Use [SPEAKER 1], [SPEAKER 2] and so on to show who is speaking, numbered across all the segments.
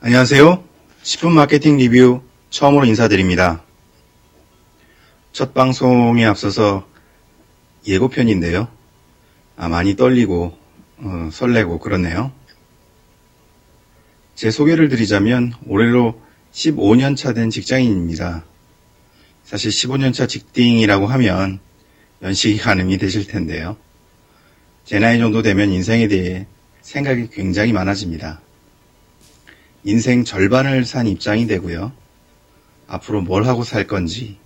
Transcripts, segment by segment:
[SPEAKER 1] 안녕하세요. 10분 마케팅 리뷰 처음으로 인사드립니다. 첫 방송에 앞서서 예고편인데요. 아, 많이 떨리고 어, 설레고 그렇네요. 제 소개를 드리자면 올해로 15년 차 된 직장인입니다. 사실 15년 차 직딩이라고 하면 연식이 가늠이 되실 텐데요. 제 나이 정도 되면 인생에 대해 생각이 굉장히 많아집니다. 인생 절반을 산 입장이 되고요. 앞으로 뭘 하고 살 건지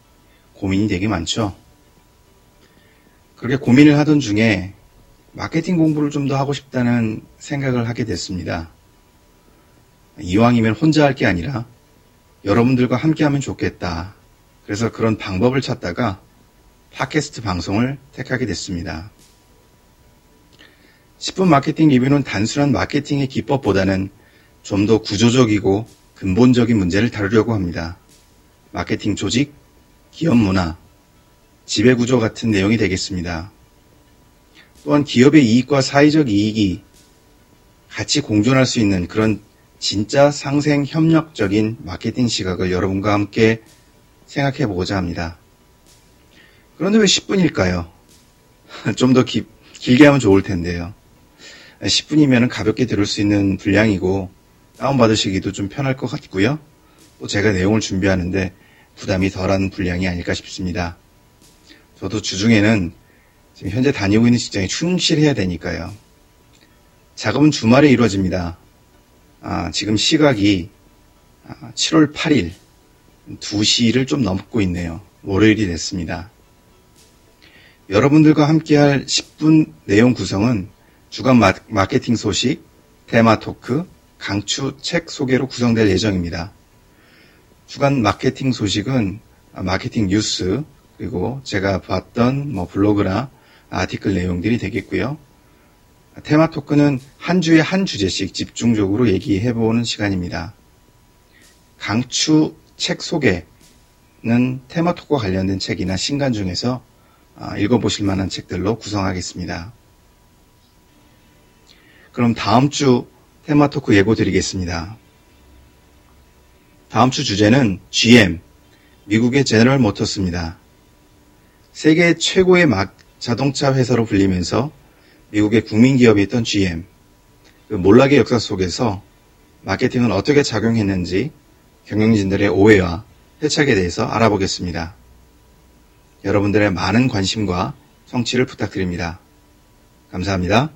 [SPEAKER 1] 고민이 되게 많죠. 그렇게 고민을 하던 중에 마케팅 공부를 좀 더 하고 싶다는 생각을 하게 됐습니다. 이왕이면 혼자 할 게 아니라 여러분들과 함께 하면 좋겠다. 그래서 그런 방법을 찾다가 팟캐스트 방송을 택하게 됐습니다. 10분 마케팅 리뷰는 단순한 마케팅의 기법보다는 좀 더 구조적이고 근본적인 문제를 다루려고 합니다. 마케팅 조직, 기업 문화, 지배 구조 같은 내용이 되겠습니다. 또한 기업의 이익과 사회적 이익이 같이 공존할 수 있는 그런 진짜 상생 협력적인 마케팅 시각을 여러분과 함께 생각해 보고자 합니다. 그런데 왜 10분일까요? 좀 더 길게 하면 좋을 텐데요. 10분이면 가볍게 들을 수 있는 분량이고 다운받으시기도 좀 편할 것 같고요. 또 제가 내용을 준비하는데 부담이 덜한 분량이 아닐까 싶습니다. 저도 주중에는 지금 현재 다니고 있는 직장에 충실해야 되니까요. 작업은 주말에 이루어집니다. 아, 지금 시각이 7월 아, 8일 2시를 좀 넘고 있네요. 월요일이 됐습니다. 여러분들과 함께할 10분 내용 구성은 주간 마케팅 소식, 테마 토크, 강추 책 소개로 구성될 예정입니다. 주간 마케팅 소식은 마케팅 뉴스, 그리고 제가 봤던 뭐 블로그나 아티클 내용들이 되겠고요. 테마 토크는 한 주에 한 주제씩 집중적으로 얘기해보는 시간입니다. 강추 책 소개는 테마 토크와 관련된 책이나 신간 중에서 아, 읽어보실 만한 책들로 구성하겠습니다. 그럼 다음 주 테마 토크 예고 드리겠습니다. 다음 주 주제는 GM, 미국의 제너럴 모터스입니다. 세계 최고의 자동차 회사로 불리면서 미국의 국민 기업이었던 GM, 그 몰락의 역사 속에서 마케팅은 어떻게 작용했는지 경영진들의 오해와 회착에 대해서 알아보겠습니다. 여러분들의 많은 관심과 성취를 부탁드립니다. 감사합니다.